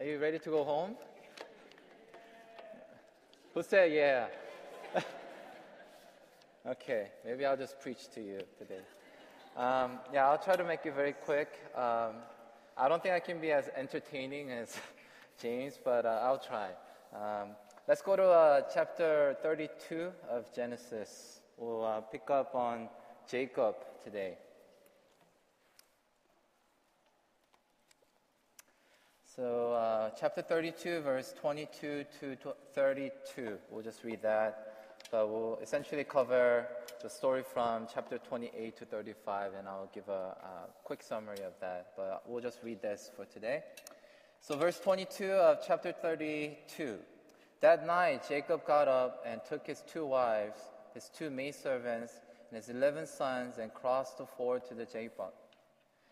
Are you ready to go home? Who said yeah? okay, maybe I'll just preach to you today. Um, yeah, I'll try to make it very quick. Um, I don't think I can be as entertaining as James, but uh, I'll try. Um, let's go to uh, chapter 32 of Genesis. We'll uh, pick up on Jacob today. So, uh, chapter 32, verse 22 to 32. We'll just read that. But we'll essentially cover the story from chapter 28 to 35, and I'll give a, a quick summary of that. But we'll just read this for today. So, verse 22 of chapter 32. That night, Jacob got up and took his two wives, his two maidservants, and his eleven sons, and crossed the ford to the Jabbok.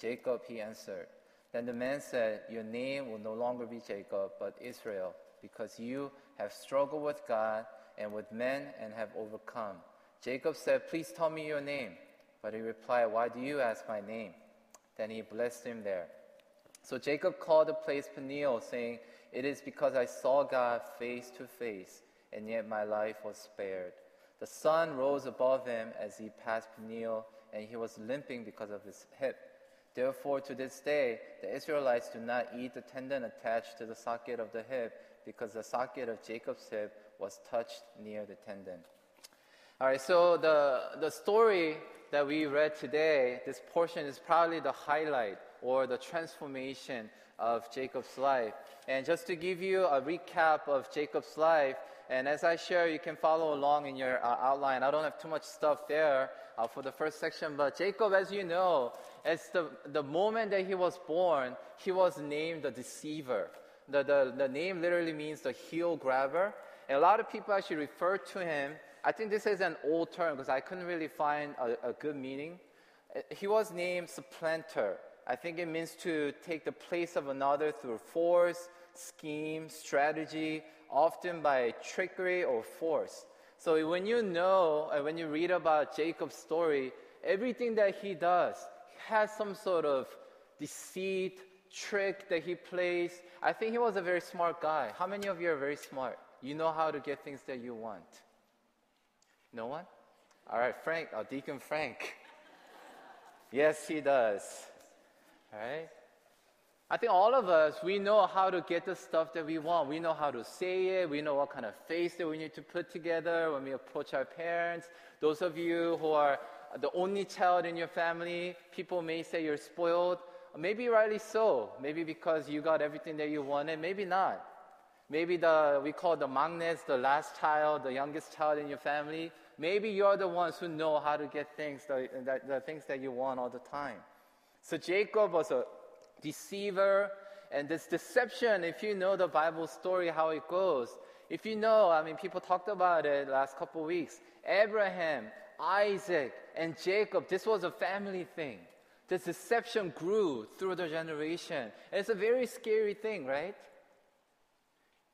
Jacob, he answered. Then the man said, Your name will no longer be Jacob, but Israel, because you have struggled with God and with men and have overcome. Jacob said, Please tell me your name. But he replied, Why do you ask my name? Then he blessed him there. So Jacob called the place Peniel, saying, It is because I saw God face to face, and yet my life was spared. The sun rose above him as he passed Peniel, and he was limping because of his hip. Therefore, to this day, the Israelites do not eat the tendon attached to the socket of the hip, because the socket of Jacob's hip was touched near the tendon. All right, so the, the story that we read today, this portion is probably the highlight or the transformation of Jacob's life. And just to give you a recap of Jacob's life, and as I share, you can follow along in your uh, outline. I don't have too much stuff there uh, for the first section, but Jacob, as you know, as the, the moment that he was born, he was named the deceiver. The, the, the name literally means the heel grabber. And a lot of people actually refer to him. I think this is an old term because I couldn't really find a, a good meaning. Uh, he was named supplanter. I think it means to take the place of another through force, scheme, strategy, often by trickery or force. So when you know, and when you read about Jacob's story, everything that he does, has some sort of deceit, trick that he plays. I think he was a very smart guy. How many of you are very smart? You know how to get things that you want. No one? All right, Frank, oh, Deacon Frank. yes, he does. All right? I think all of us, we know how to get the stuff that we want. We know how to say it. We know what kind of face that we need to put together when we approach our parents. Those of you who are the only child in your family, people may say you're spoiled. Maybe rightly so. Maybe because you got everything that you wanted. Maybe not. Maybe the we call the maknae, the last child, the youngest child in your family. Maybe you're the ones who know how to get things, the, the, the things that you want all the time. So Jacob was a deceiver, and this deception, if you know the Bible story, how it goes, if you know, I mean, people talked about it last couple weeks. Abraham Isaac and Jacob, this was a family thing. This deception grew through the generation. And it's a very scary thing, right?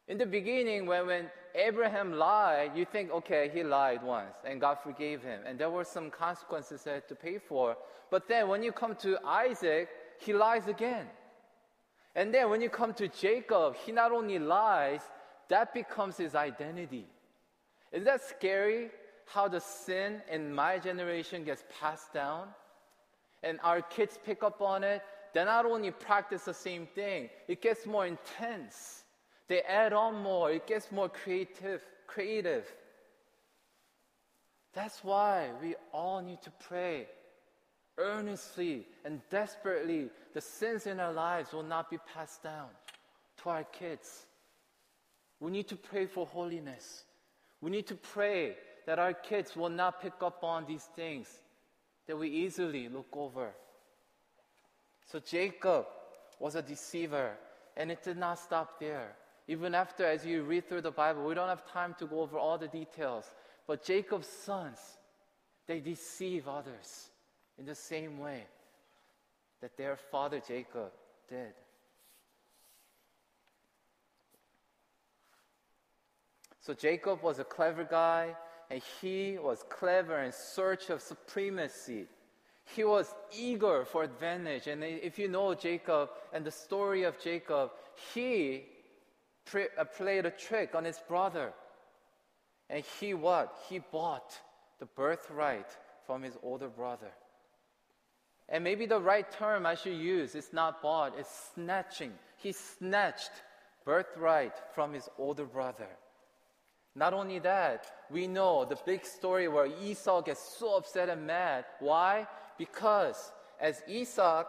In the beginning, when, when Abraham lied, you think, okay, he lied once and God forgave him. And there were some consequences he had to pay for. But then when you come to Isaac, he lies again. And then when you come to Jacob, he not only lies, that becomes his identity. Is that scary? how the sin in my generation gets passed down, and our kids pick up on it, they not only practice the same thing, it gets more intense. They add on more, it gets more creative, creative. That's why we all need to pray earnestly and desperately. The sins in our lives will not be passed down to our kids. We need to pray for holiness. We need to pray that our kids will not pick up on these things that we easily look over. So Jacob was a deceiver. And it did not stop there. Even after, as you read through the Bible, we don't have time to go over all the details. But Jacob's sons, they deceive others in the same way that their father Jacob did. So Jacob was a clever guy, and he was clever in search of supremacy. He was eager for advantage. And if you know Jacob and the story of Jacob, he pre- uh, played a trick on his brother. And he what? He bought the birthright from his older brother. And maybe the right term I should use is not bought, it's snatching. He snatched birthright from his older brother. Not only that, we know the big story where Esau gets so upset and mad. Why? Because as Esau,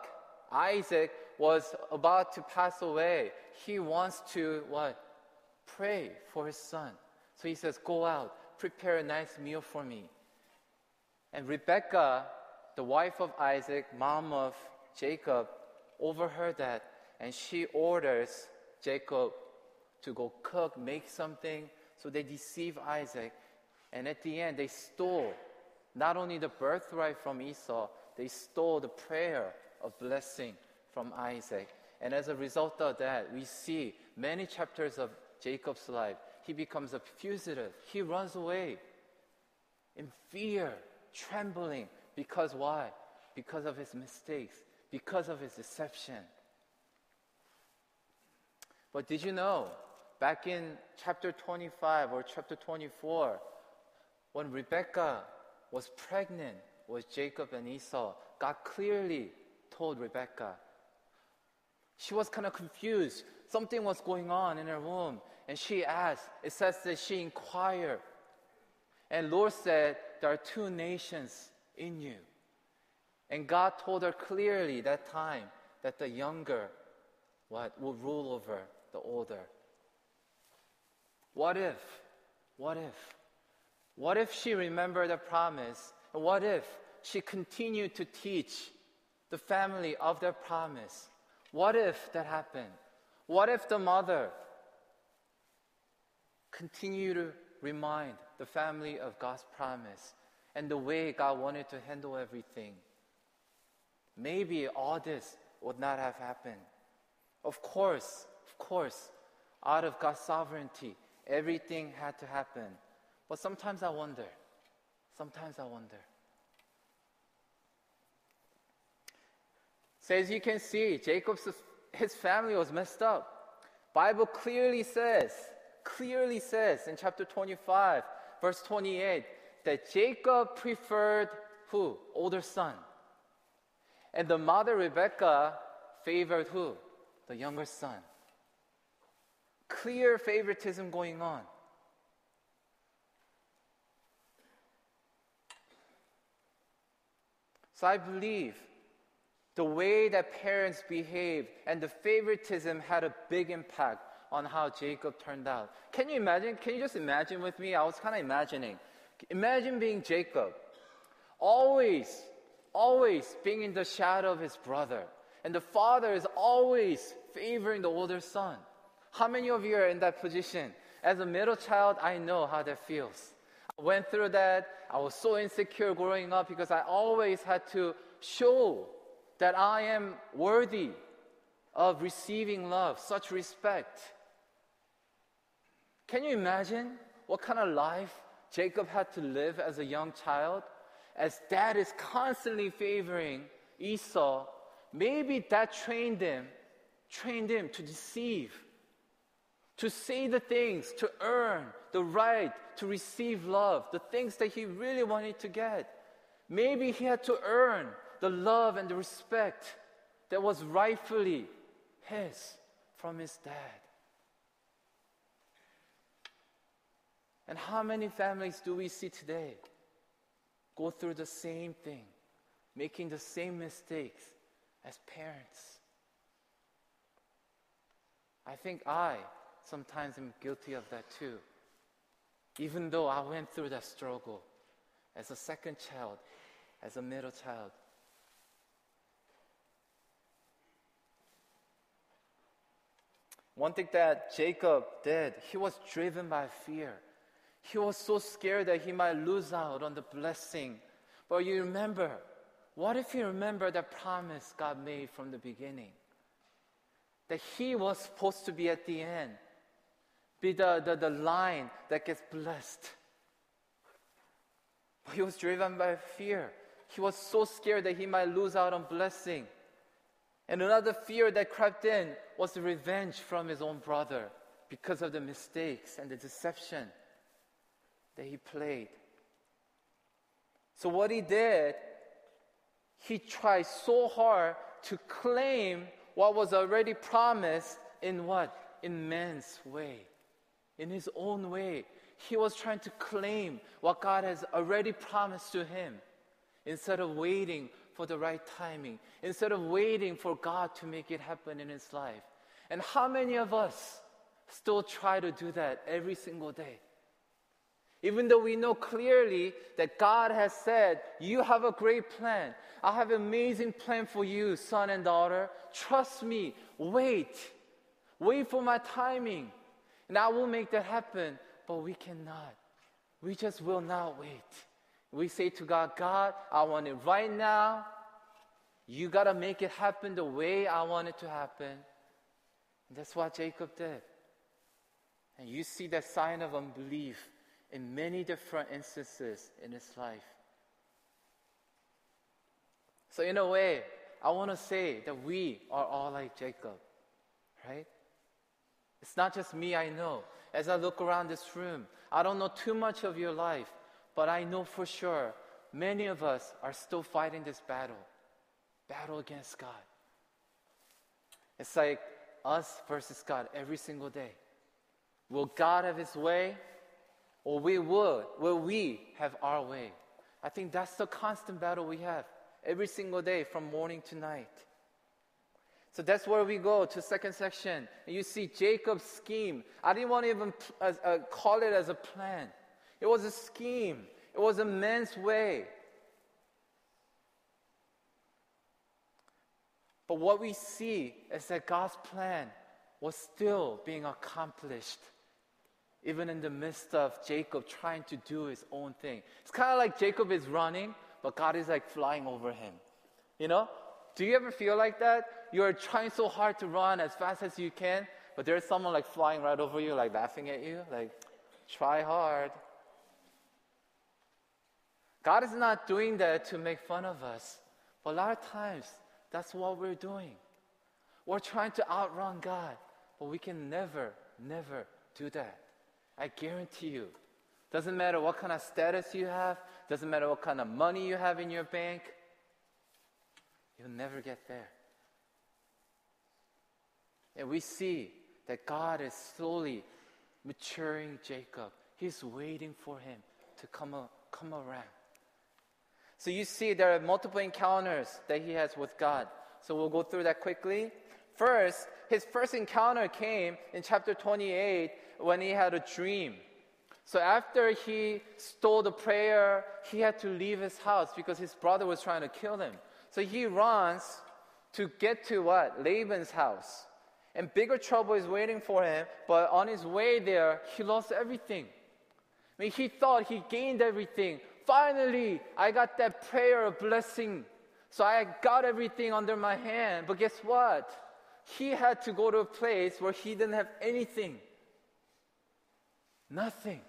Isaac was about to pass away, he wants to what? Pray for his son. So he says, Go out, prepare a nice meal for me. And Rebecca, the wife of Isaac, mom of Jacob, overheard that and she orders Jacob to go cook, make something, so they deceive Isaac. And at the end, they stole not only the birthright from Esau, they stole the prayer of blessing from Isaac. And as a result of that, we see many chapters of Jacob's life. He becomes a fugitive. He runs away in fear, trembling. Because why? Because of his mistakes, because of his deception. But did you know back in chapter 25 or chapter 24, when Rebecca was pregnant with Jacob and Esau, God clearly told Rebecca. She was kind of confused. Something was going on in her womb. And she asked, it says that she inquired. And Lord said, There are two nations in you. And God told her clearly that time that the younger what will rule over the older. What if? What if? What if she remembered the promise? And what if she continued to teach the family of their promise? What if that happened? What if the mother continued to remind the family of God's promise and the way God wanted to handle everything? Maybe all this would not have happened. Of course, of course, out of God's sovereignty, Everything had to happen. But sometimes I wonder. Sometimes I wonder. So as you can see, Jacob's his family was messed up. Bible clearly says, clearly says in chapter 25, verse 28, that Jacob preferred who? Older son. And the mother Rebecca favored who? The younger son clear favoritism going on. So I believe the way that parents behaved and the favoritism had a big impact on how Jacob turned out. Can you imagine? Can you just imagine with me? I was kind of imagining. Imagine being Jacob, always, always being in the shadow of his brother. And the father is always favoring the older son. How many of you are in that position? As a middle child, I know how that feels. I went through that. I was so insecure growing up because I always had to show that I am worthy of receiving love, such respect. Can you imagine what kind of life Jacob had to live as a young child? As dad is constantly favoring Esau, maybe that trained him, trained him to deceive to say the things, to earn the right to receive love, the things that he really wanted to get. Maybe he had to earn the love and the respect that was rightfully his from his dad. And how many families do we see today go through the same thing, making the same mistakes as parents? I think I sometimes I'm guilty of that too. Even though I went through that struggle as a second child, as a middle child. One thing that Jacob did, he was driven by fear. He was so scared that he might lose out on the blessing. But you remember, what if you remember the promise God made from the beginning? That he was supposed to be at the end, be the, the, the line that gets blessed. But he was driven by fear. He was so scared that he might lose out on blessing. And another fear that crept in was the revenge from his own brother because of the mistakes and the deception that he played. So, what he did, he tried so hard to claim what was already promised in what? In man's way, in his own way. He was trying to claim what God has already promised to him instead of waiting for the right timing, instead of waiting for God to make it happen in his life. And how many of us still try to do that every single day? Even though we know clearly that God has said, You have a great plan. I have an amazing plan for you, son and daughter. Trust me. Wait. Wait for my timing. And I will make that happen. But we cannot. We just will not wait. We say to God, God, I want it right now. You got to make it happen the way I want it to happen. And that's what Jacob did. And you see that sign of unbelief in many different instances in his life. So, in a way, I want to say that we are all like Jacob, right? It's not just me, I know. As I look around this room, I don't know too much of your life, but I know for sure many of us are still fighting this battle battle against God. It's like us versus God every single day. Will God have His way? Or we would, will we have our way? I think that's the constant battle we have every single day from morning to night. So that's where we go to second section. You see Jacob's scheme. I didn't want to even uh, uh, call it as a plan. It was a scheme, it was a man's way. But what we see is that God's plan was still being accomplished, even in the midst of Jacob trying to do his own thing. It's kind of like Jacob is running, but God is like flying over him. You know? Do you ever feel like that? You're trying so hard to run as fast as you can, but there's someone like flying right over you, like laughing at you, like, try hard. God is not doing that to make fun of us. But a lot of times, that's what we're doing. We're trying to outrun God, but we can never, never do that. I guarantee you. Doesn't matter what kind of status you have, doesn't matter what kind of money you have in your bank, you'll never get there. And we see that God is slowly maturing Jacob. He's waiting for him to come, come around. So you see, there are multiple encounters that he has with God. So we'll go through that quickly. First, his first encounter came in chapter 28 when he had a dream. So after he stole the prayer, he had to leave his house because his brother was trying to kill him. So he runs to get to what? Laban's house. And bigger trouble is waiting for him, but on his way there, he lost everything. I mean, he thought he gained everything, finally, I got that prayer of blessing. So I got everything under my hand. But guess what? He had to go to a place where he didn't have anything. Nothing.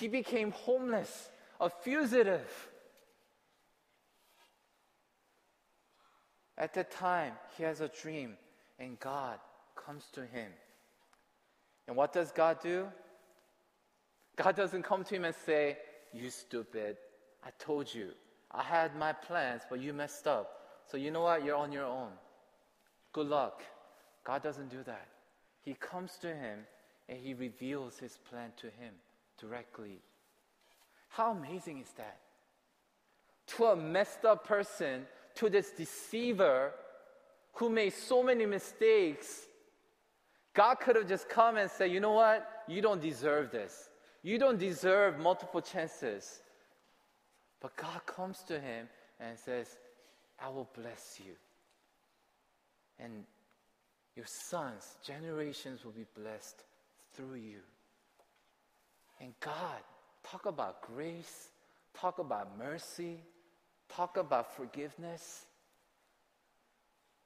He became homeless, a fugitive. At that time, he has a dream, and God comes to him. And what does God do? God doesn't come to him and say, You stupid, I told you. I had my plans, but you messed up. So you know what? You're on your own. Good luck. God doesn't do that. He comes to him and he reveals his plan to him directly. How amazing is that? To a messed up person, to this deceiver who made so many mistakes, God could have just come and said, You know what? You don't deserve this. You don't deserve multiple chances. But God comes to him and says, I will bless you. And your sons, generations will be blessed through you. And God, talk about grace, talk about mercy, talk about forgiveness.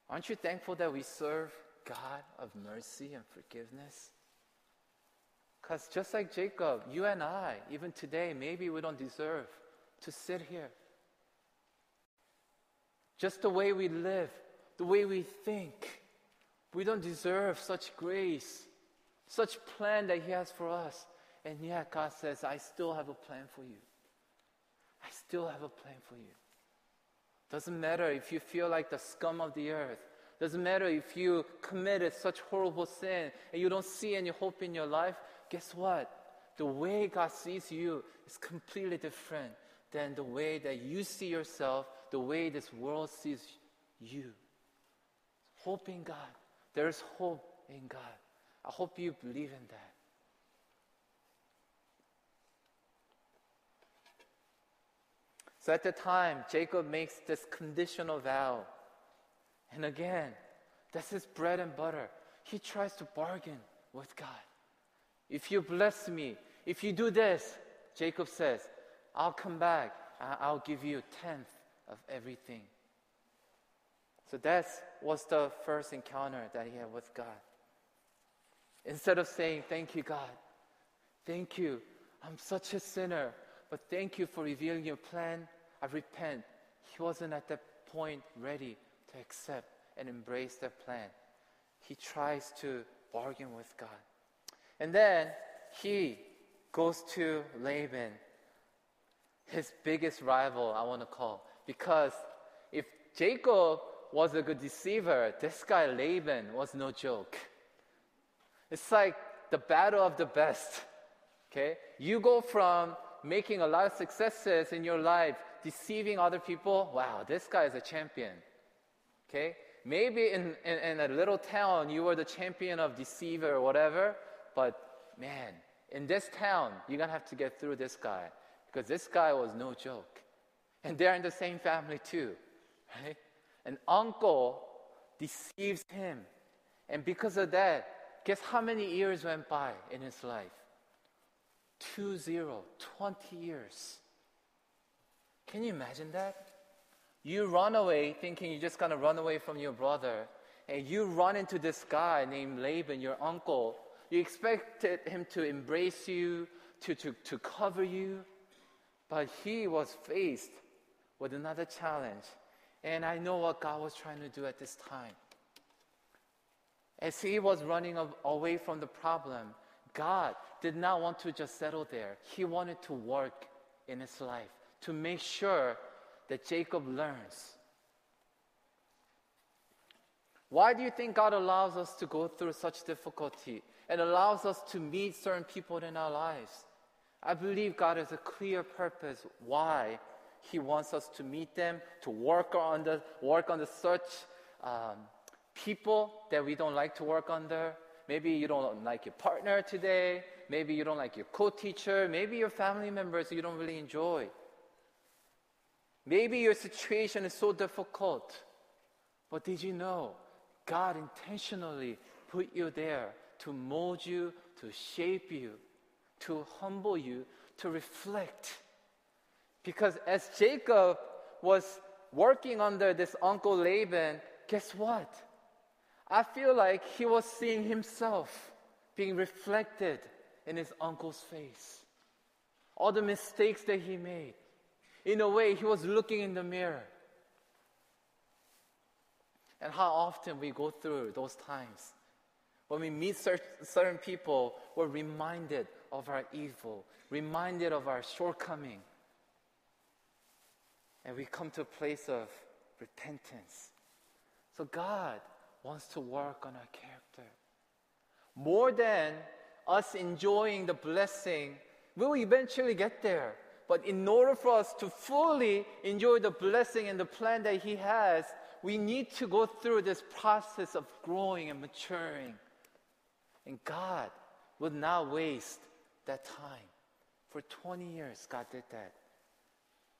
Aren't you thankful that we serve God of mercy and forgiveness? Because just like Jacob, you and I, even today, maybe we don't deserve to sit here. Just the way we live, the way we think, we don't deserve such grace, such plan that He has for us. And yet God says, I still have a plan for you. I still have a plan for you. Doesn't matter if you feel like the scum of the earth. Doesn't matter if you committed such horrible sin and you don't see any hope in your life. Guess what? The way God sees you is completely different than the way that you see yourself, the way this world sees you. Hope in God. There's hope in God. I hope you believe in that. So at the time, Jacob makes this conditional vow. And again, that's his bread and butter. He tries to bargain with God. If you bless me, if you do this, Jacob says, I'll come back. I'll give you a tenth of everything. So that was the first encounter that he had with God. Instead of saying, Thank you, God, thank you, I'm such a sinner, but thank you for revealing your plan. I repent. He wasn't at that point ready to accept and embrace that plan. He tries to bargain with God. And then he goes to Laban, his biggest rival, I want to call. Because if Jacob was a good deceiver, this guy Laban was no joke. It's like the battle of the best. Okay? You go from making a lot of successes in your life, deceiving other people. Wow, this guy is a champion. Okay? Maybe in, in, in a little town you were the champion of deceiver or whatever, but man, in this town, you're gonna have to get through this guy because this guy was no joke. And they're in the same family too, right? An uncle deceives him. And because of that, guess how many years went by in his life? Two zero, 20 years. Can you imagine that? You run away thinking you're just gonna run away from your brother, and you run into this guy named Laban, your uncle. You expected him to embrace you, to, to, to cover you, but he was faced with another challenge. And I know what God was trying to do at this time. As he was running away from the problem, God did not want to just settle there. He wanted to work in his life to make sure that Jacob learns. Why do you think God allows us to go through such difficulty and allows us to meet certain people in our lives? I believe God has a clear purpose why He wants us to meet them, to work on the work on the such um, people that we don't like to work under. Maybe you don't like your partner today. Maybe you don't like your co-teacher. Maybe your family members you don't really enjoy. Maybe your situation is so difficult. But did you know God intentionally put you there to mold you, to shape you, to humble you, to reflect? Because as Jacob was working under this uncle Laban, guess what? I feel like he was seeing himself being reflected in his uncle's face. All the mistakes that he made. In a way, he was looking in the mirror. And how often we go through those times. When we meet certain people, we're reminded of our evil, reminded of our shortcoming. And we come to a place of repentance. So God wants to work on our character. More than us enjoying the blessing, we'll eventually get there. But in order for us to fully enjoy the blessing and the plan that He has, we need to go through this process of growing and maturing. And God would not waste that time. For 20 years, God did that.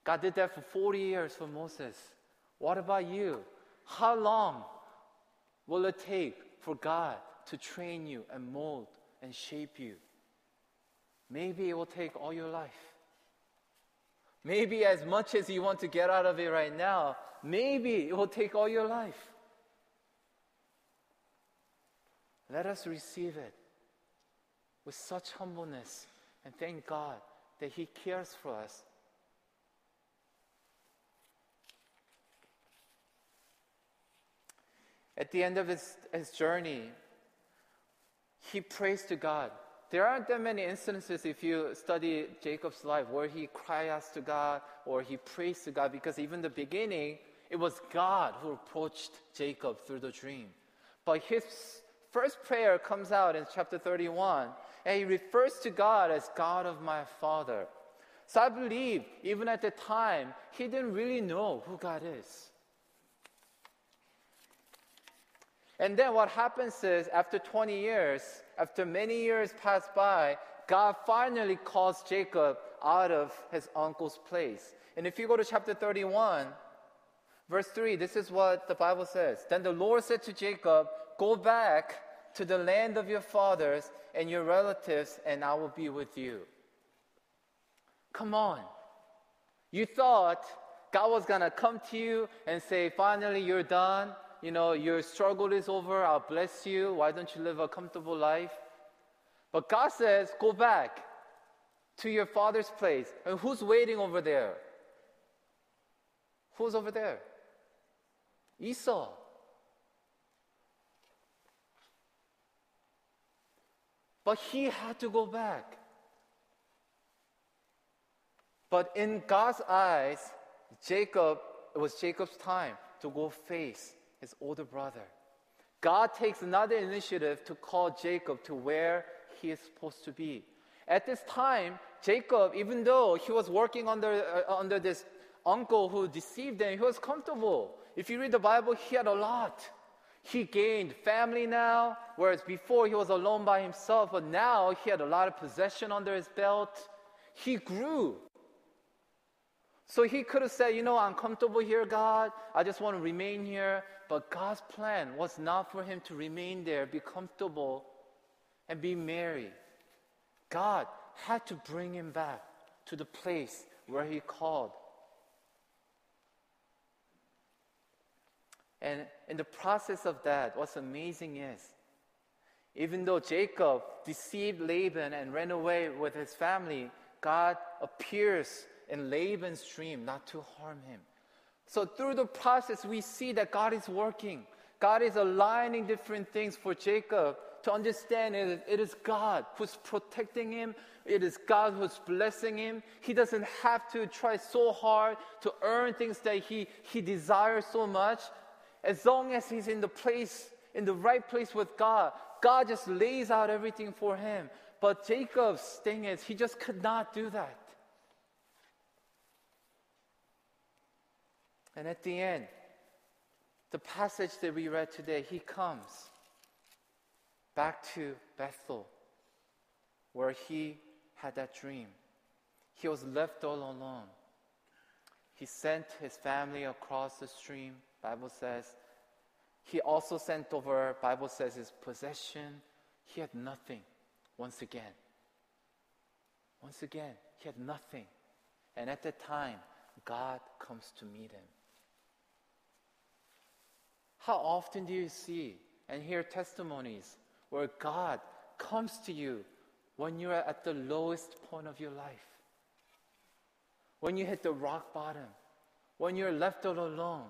God did that for 40 years for Moses. What about you? How long will it take for God to train you and mold and shape you. Maybe it will take all your life. Maybe as much as you want to get out of it right now, maybe it will take all your life. Let us receive it with such humbleness and thank God that He cares for us. At the end of his, his journey, he prays to God. There aren't that many instances if you study Jacob's life where he cries to God or he prays to God because even the beginning, it was God who approached Jacob through the dream. But his first prayer comes out in chapter 31 and he refers to God as God of my father. So I believe even at the time, he didn't really know who God is. And then what happens is, after 20 years, after many years pass by, God finally calls Jacob out of his uncle's place. And if you go to chapter 31, verse 3, this is what the Bible says. Then the Lord said to Jacob, Go back to the land of your fathers and your relatives, and I will be with you. Come on. You thought God was going to come to you and say, Finally, you're done you know, your struggle is over, I'll bless you. Why don't you live a comfortable life? But God says, go back to your father's place. And who's waiting over there? Who's over there? Esau. But he had to go back. But in God's eyes, Jacob, it was Jacob's time to go face his older brother. God takes another initiative to call Jacob to where he is supposed to be. At this time, Jacob, even though he was working under, uh, under this uncle who deceived him, he was comfortable. If you read the Bible, he had a lot. He gained family now, whereas before he was alone by himself, but now he had a lot of possession under his belt. He grew. So he could have said, You know, I'm comfortable here, God. I just want to remain here. But God's plan was not for him to remain there, be comfortable, and be married. God had to bring him back to the place where he called. And in the process of that, what's amazing is, even though Jacob deceived Laban and ran away with his family, God appears in Laban's dream not to harm him. So through the process, we see that God is working. God is aligning different things for Jacob to understand it, it is God who's protecting him. It is God who's blessing him. He doesn't have to try so hard to earn things that he, he desires so much. As long as he's in the place, in the right place with God, God just lays out everything for him. But Jacob's thing is, he just could not do that. And at the end, the passage that we read today, he comes back to Bethel where he had that dream. He was left all alone. He sent his family across the stream, Bible says. He also sent over, Bible says, his possession. He had nothing once again. Once again, he had nothing. And at that time, God comes to meet him. How often do you see and hear testimonies where God comes to you when you're at the lowest point of your life? When you hit the rock bottom, when you're left all alone,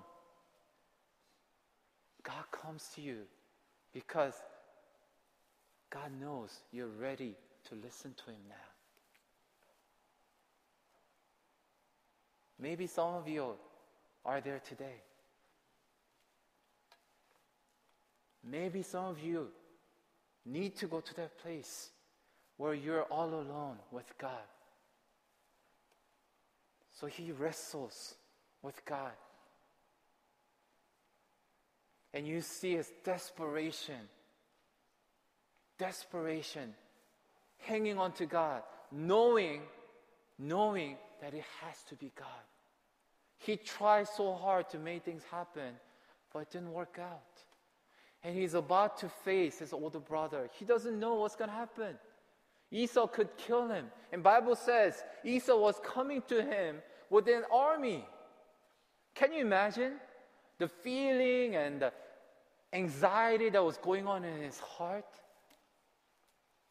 God comes to you because God knows you're ready to listen to Him now. Maybe some of you are there today. Maybe some of you need to go to that place where you're all alone with God. So he wrestles with God. And you see his desperation, desperation, hanging on to God, knowing, knowing that it has to be God. He tried so hard to make things happen, but it didn't work out. And he's about to face his older brother. He doesn't know what's going to happen. Esau could kill him. And Bible says Esau was coming to him with an army. Can you imagine the feeling and the anxiety that was going on in his heart?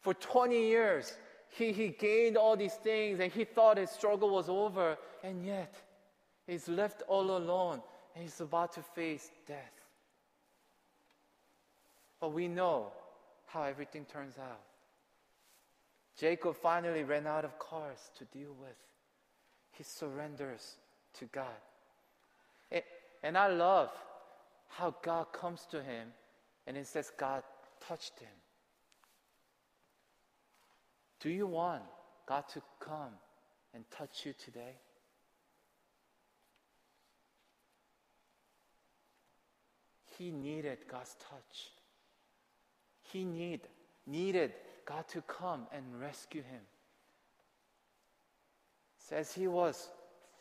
For 20 years, he, he gained all these things and he thought his struggle was over, and yet he's left all alone and he's about to face death. But we know how everything turns out. Jacob finally ran out of cars to deal with. He surrenders to God. And I love how God comes to him and it says God touched him. Do you want God to come and touch you today? He needed God's touch. He need, needed God to come and rescue him. Says he was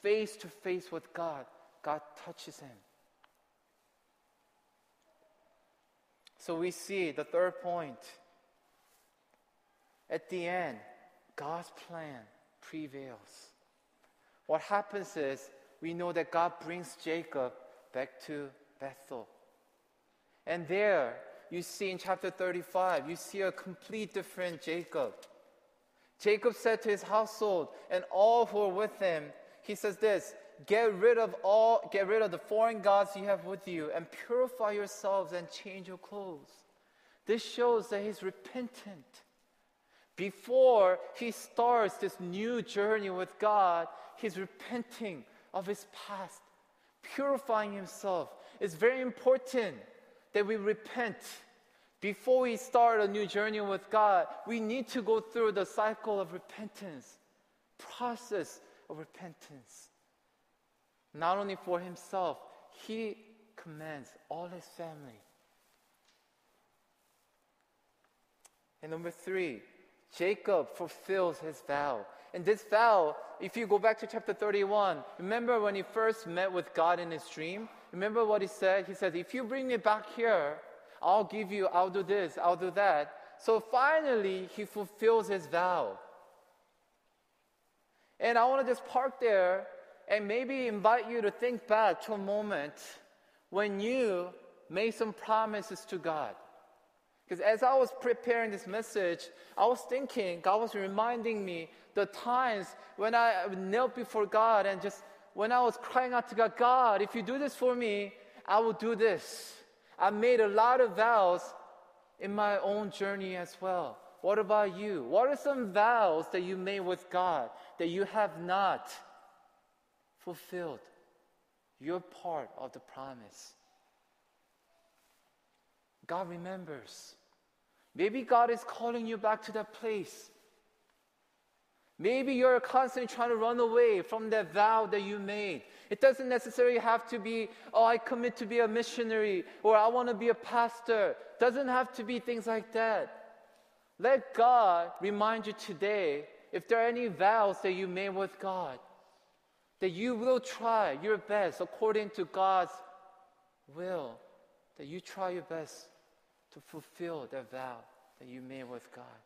face to face with God, God touches him. So we see the third point at the end, God's plan prevails. What happens is we know that God brings Jacob back to Bethel. And there, you see in chapter 35, you see a complete different Jacob. Jacob said to his household and all who were with him, he says this, get rid of all, get rid of the foreign gods you have with you and purify yourselves and change your clothes. This shows that he's repentant before he starts this new journey with God, he's repenting of his past, purifying himself. It's very important that we repent. Before we start a new journey with God, we need to go through the cycle of repentance, process of repentance. Not only for himself, he commands all his family. And number three, Jacob fulfills his vow. And this vow, if you go back to chapter 31, remember when he first met with God in his dream? Remember what he said? He said, If you bring me back here, I'll give you, I'll do this, I'll do that. So finally, he fulfills his vow. And I want to just park there and maybe invite you to think back to a moment when you made some promises to God. Because as I was preparing this message, I was thinking, God was reminding me the times when I knelt before God and just when I was crying out to God, God, if you do this for me, I will do this. I made a lot of vows in my own journey as well. What about you? What are some vows that you made with God that you have not fulfilled? Your part of the promise. God remembers. Maybe God is calling you back to that place. Maybe you're constantly trying to run away from that vow that you made. It doesn't necessarily have to be, oh, I commit to be a missionary or I want to be a pastor. Doesn't have to be things like that. Let God remind you today if there are any vows that you made with God, that you will try your best according to God's will, that you try your best to fulfill that vow that you made with God.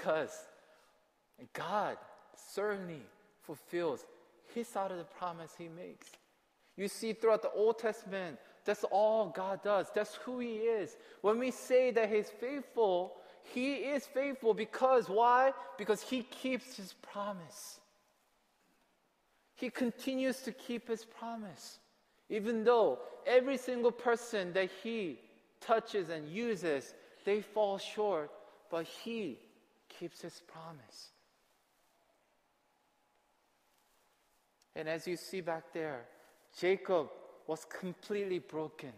Because God certainly fulfills his side of the promise he makes. You see, throughout the Old Testament, that's all God does. That's who He is. When we say that He's faithful, He is faithful because why? Because He keeps His promise. He continues to keep his promise. Even though every single person that he touches and uses, they fall short, but he keeps his promise. And as you see back there, Jacob was completely broken.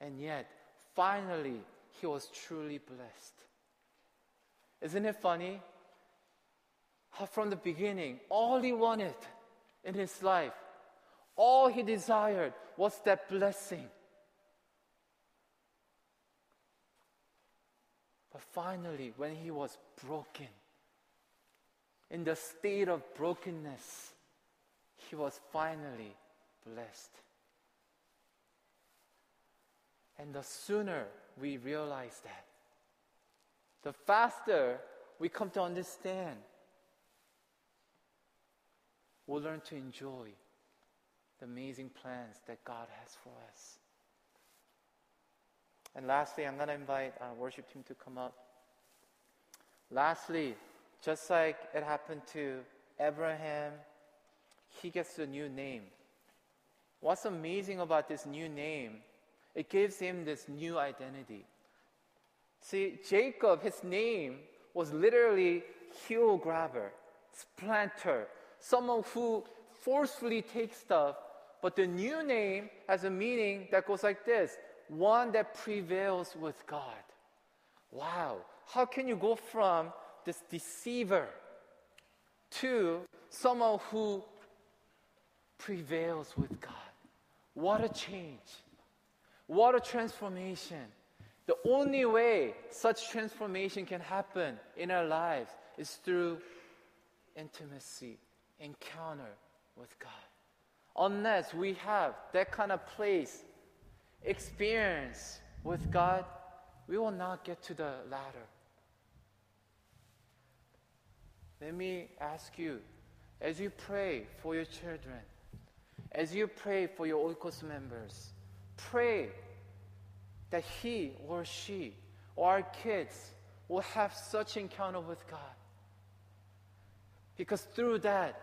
And yet, finally, he was truly blessed. Isn't it funny? How from the beginning, all he wanted in his life. All he desired was that blessing. But finally, when he was broken, in the state of brokenness, he was finally blessed. And the sooner we realize that, the faster we come to understand, we'll learn to enjoy the amazing plans that God has for us. And lastly, I'm going to invite our worship team to come up. Lastly, just like it happened to Abraham, he gets a new name. What's amazing about this new name? It gives him this new identity. See, Jacob, his name was literally heel grabber, splinter, someone who forcefully takes stuff. But the new name has a meaning that goes like this one that prevails with God. Wow. How can you go from this deceiver to someone who prevails with God? What a change. What a transformation. The only way such transformation can happen in our lives is through intimacy, encounter with God. Unless we have that kind of place, experience with God, we will not get to the ladder. Let me ask you, as you pray for your children, as you pray for your Oikos members, pray that he or she or our kids will have such encounter with God. Because through that,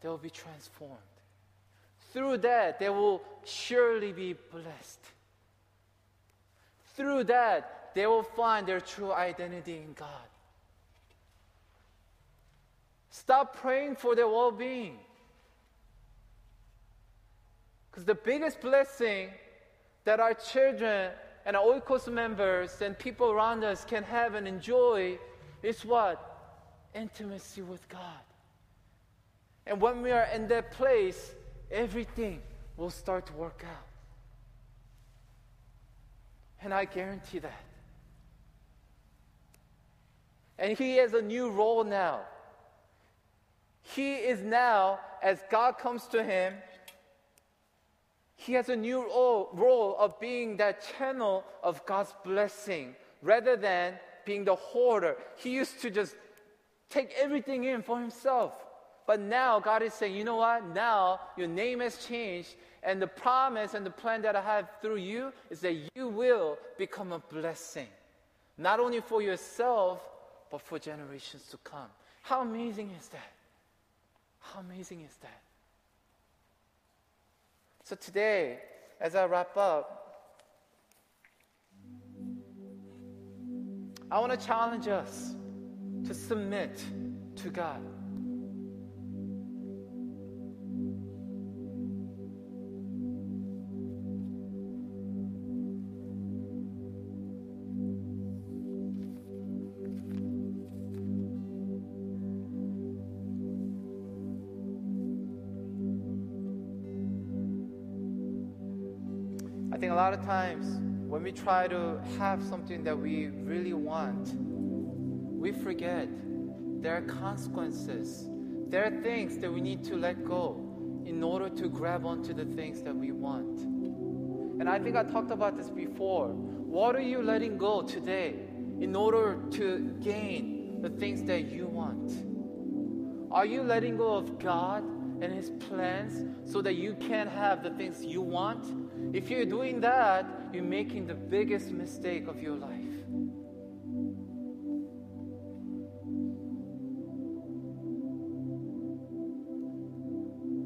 they will be transformed. Through that, they will surely be blessed. Through that, they will find their true identity in God. Stop praying for their well being. Because the biggest blessing that our children and our Oikos members and people around us can have and enjoy is what? Intimacy with God. And when we are in that place, everything will start to work out. And I guarantee that. And he has a new role now. He is now, as God comes to him, he has a new role of being that channel of God's blessing rather than being the hoarder. He used to just take everything in for himself. But now God is saying, you know what? Now your name has changed, and the promise and the plan that I have through you is that you will become a blessing, not only for yourself, but for generations to come. How amazing is that? How amazing is that? So today, as I wrap up, I want to challenge us to submit to God. Lot of times when we try to have something that we really want, we forget there are consequences. There are things that we need to let go in order to grab onto the things that we want. And I think I talked about this before. What are you letting go today in order to gain the things that you want? Are you letting go of God and His plans so that you can have the things you want? If you're doing that, you're making the biggest mistake of your life.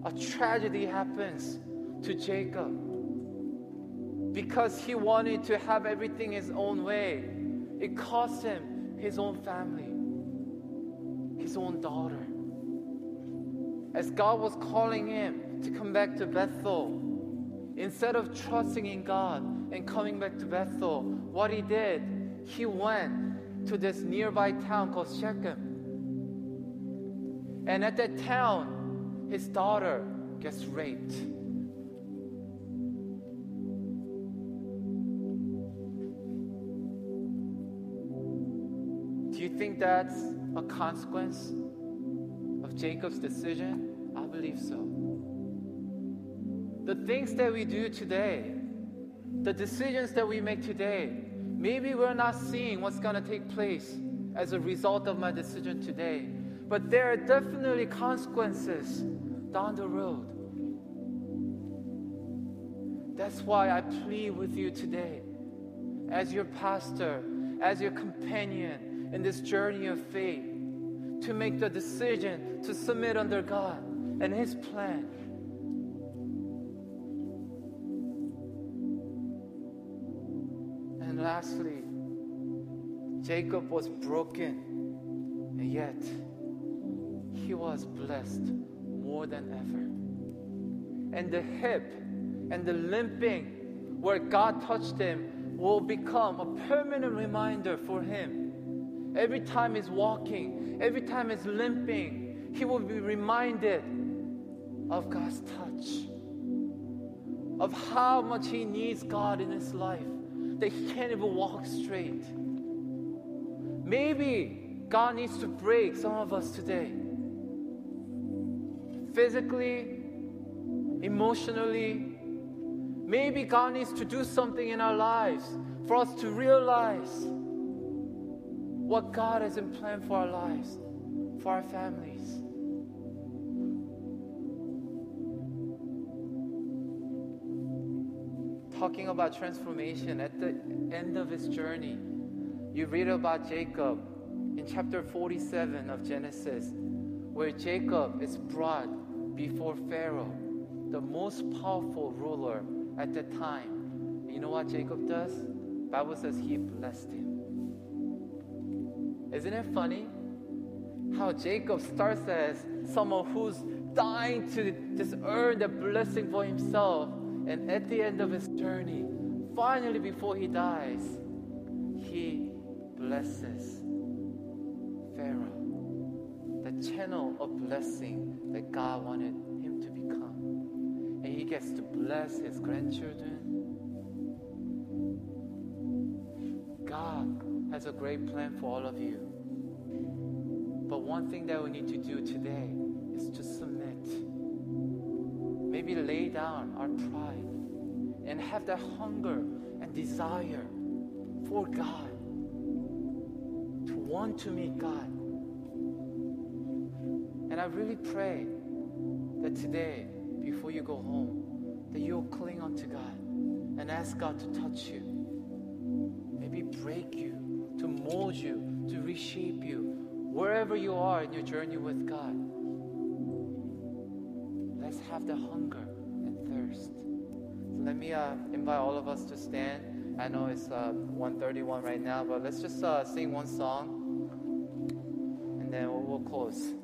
A tragedy happens to Jacob because he wanted to have everything his own way. It cost him his own family, his own daughter. As God was calling him to come back to Bethel, Instead of trusting in God and coming back to Bethel, what he did, he went to this nearby town called Shechem. And at that town, his daughter gets raped. Do you think that's a consequence of Jacob's decision? I believe so. The things that we do today, the decisions that we make today, maybe we're not seeing what's going to take place as a result of my decision today. But there are definitely consequences down the road. That's why I plead with you today, as your pastor, as your companion in this journey of faith, to make the decision to submit under God and His plan. Lastly, Jacob was broken, and yet he was blessed more than ever. And the hip and the limping where God touched him will become a permanent reminder for him. Every time he's walking, every time he's limping, he will be reminded of God's touch, of how much he needs God in his life, that he can't even walk straight. Maybe God needs to break some of us today. Physically, emotionally, maybe God needs to do something in our lives for us to realize what God has in plan for our lives, for our families. Talking about transformation at the end of his journey you read about Jacob in chapter 47 of Genesis, where Jacob is brought before Pharaoh, the most powerful ruler at the time. You know what Jacob does? Bible says he blessed him. Isn't it funny how Jacob starts as someone who's dying to just earn the blessing for himself, and at the end of his journey, finally before he dies, he blesses Pharaoh, the channel of blessing that God wanted him to become. And he gets to bless his grandchildren. God has a great plan for all of you. But one thing that we need to do today is to submit. Maybe lay down our pride and have that hunger and desire for God to want to meet God. And I really pray that today, before you go home, that you'll cling onto God and ask God to touch you. Maybe break you, to mold you, to reshape you, wherever you are in your journey with God. The hunger and thirst. So let me uh, invite all of us to stand. I know it's uh, 131 right now, but let's just uh, sing one song and then we'll close.